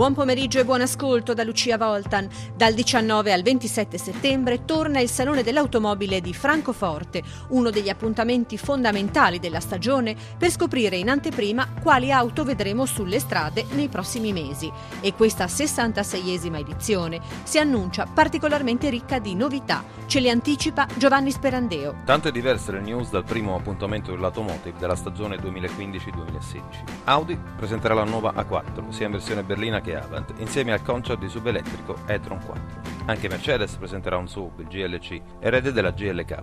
Buon pomeriggio e buon ascolto da Lucia Voltan. Dal 19 al 27 settembre torna il Salone dell'Automobile di Francoforte, uno degli appuntamenti fondamentali della stagione per scoprire in anteprima quali auto vedremo sulle strade nei prossimi mesi. E questa 66esima edizione si annuncia particolarmente ricca di novità. Ce le anticipa Giovanni Sperandeo. Tante diverse le news dal primo appuntamento dell'automotive della stagione 2015-2016. Audi presenterà la nuova A4, sia in versione berlina che Avant, insieme al concept di subelettrico e-tron 4. Anche Mercedes presenterà un sub, il GLC, erede della GLK,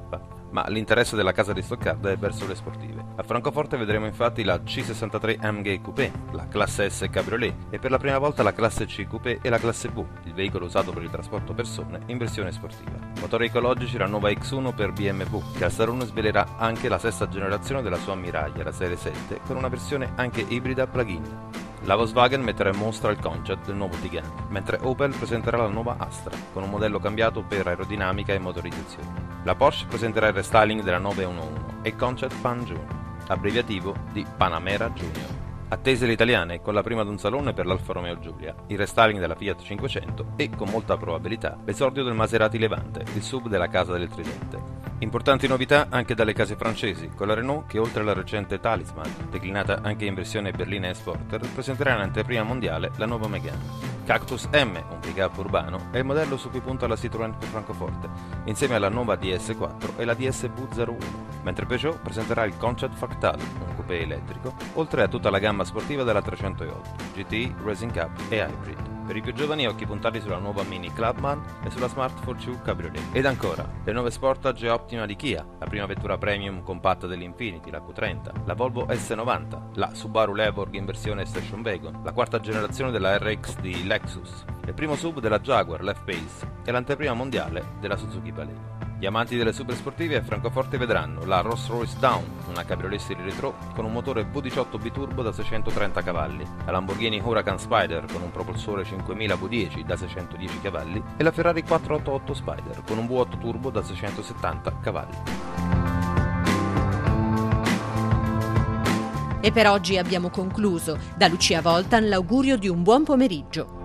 ma l'interesse della casa di Stoccarda è verso le sportive. A Francoforte vedremo infatti la C63 AMG Coupé, la classe S Cabriolet e per la prima volta la classe C Coupé e la classe V, il veicolo usato per il trasporto persone in versione sportiva. Motori ecologici la nuova X1 per BMW, Sarun svelerà anche la sesta generazione della sua Miraglia, la serie 7, con una versione anche ibrida plug-in. La Volkswagen metterà in mostra il concept del nuovo Tigane, mentre Opel presenterà la nuova Astra, con un modello cambiato per aerodinamica e motorizzazione. La Porsche presenterà il restyling della 911 e Concept Pan Junior, abbreviativo di Panamera Junior. Attese le italiane con la prima d'un salone per l'Alfa Romeo Giulia, il restyling della Fiat 500 e, con molta probabilità, l'esordio del Maserati Levante, il sub della casa del Tridente. Importanti novità anche dalle case francesi, con la Renault che oltre alla recente Talisman, declinata anche in versione berlina e Sporter, presenterà in anteprima mondiale la nuova Megane. Cactus M, un pick-up urbano, è il modello su cui punta la Citroën per Francoforte, insieme alla nuova DS4 e la DSV 01, mentre Peugeot presenterà il Concept Factal, un coupé elettrico, oltre a tutta la gamma sportiva della 308, GTI, Racing Cup e Hybrid. Per i più giovani occhi puntati sulla nuova Mini Clubman e sulla Smart Fortune Cabriolet. Ed ancora, le nuove Sportage Optima di Kia, la prima vettura premium compatta dell'Infinity, la Q30, la Volvo S90, la Subaru Levorg in versione Station Wagon, la quarta generazione della RX di Lexus, il primo sub della Jaguar, l'F-Pace e l'anteprima mondiale della Suzuki Baleno. Gli amanti delle supersportive a Francoforte vedranno la Rolls-Royce Down, una cabriolet serie retro con un motore V18 biturbo da 630 cavalli, la Lamborghini Huracan Spider con un propulsore 5000 V10 da 610 cavalli e la Ferrari 488 Spider con un V8 turbo da 670 cavalli. E per oggi abbiamo concluso. Da Lucia Voltan l'augurio di un buon pomeriggio.